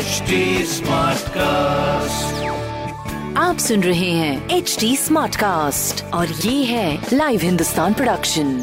HD Smartcast. आप सुन रहे हैं एच डी स्मार्ट कास्ट और ये है लाइव हिंदुस्तान प्रोडक्शन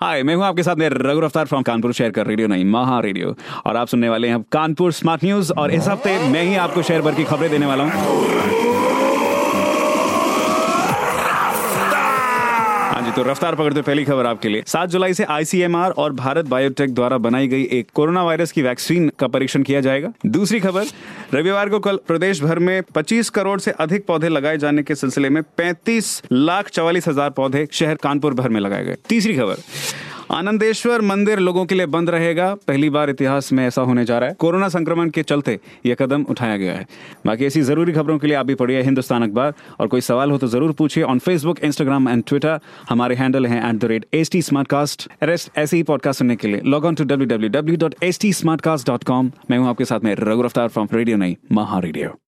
हाय मैं हूँ आपके साथ में रघु अफ्तार फ्रॉम कानपुर शहर का रेडियो नहीं महा रेडियो और आप सुनने वाले हैं कानपुर स्मार्ट न्यूज़ और इस हफ़्ते मैं ही आपको शहर भर की खबरें देने वाला हूँ। तो रफ्तार पकड़ते पहली खबर आपके लिए। सात जुलाई से आईसीएमआर और भारत बायोटेक द्वारा बनाई गई एक कोरोना वायरस की वैक्सीन का परीक्षण किया जाएगा। दूसरी खबर, रविवार को कल प्रदेश भर में 25 करोड़ से अधिक पौधे लगाए जाने के सिलसिले में 35 लाख चवालीस हज़ार पौधे शहर कानपुर भर में लगाए गए। तीसरी खबर आनंदेश्वर मंदिर लोगों के लिए बंद रहेगा। पहली बार इतिहास में ऐसा होने जा रहा है। कोरोना संक्रमण के चलते यह कदम उठाया गया है। बाकी ऐसी ज़रूरी खबरों के लिए आप भी पढ़िए हिंदुस्तान अखबार। और कोई सवाल हो तो ज़रूर पूछिए on Facebook Instagram and Twitter हमारे हैंडल है at the rate H T Smartcast rest ऐसे ही पॉडकास्ट सुनने के लिए log on to W W W dot H T Smartcast dot com मैं हूँ आपके साथ में रघु रफ्तार फ्रॉम रेडियो नहीं महा रेडियो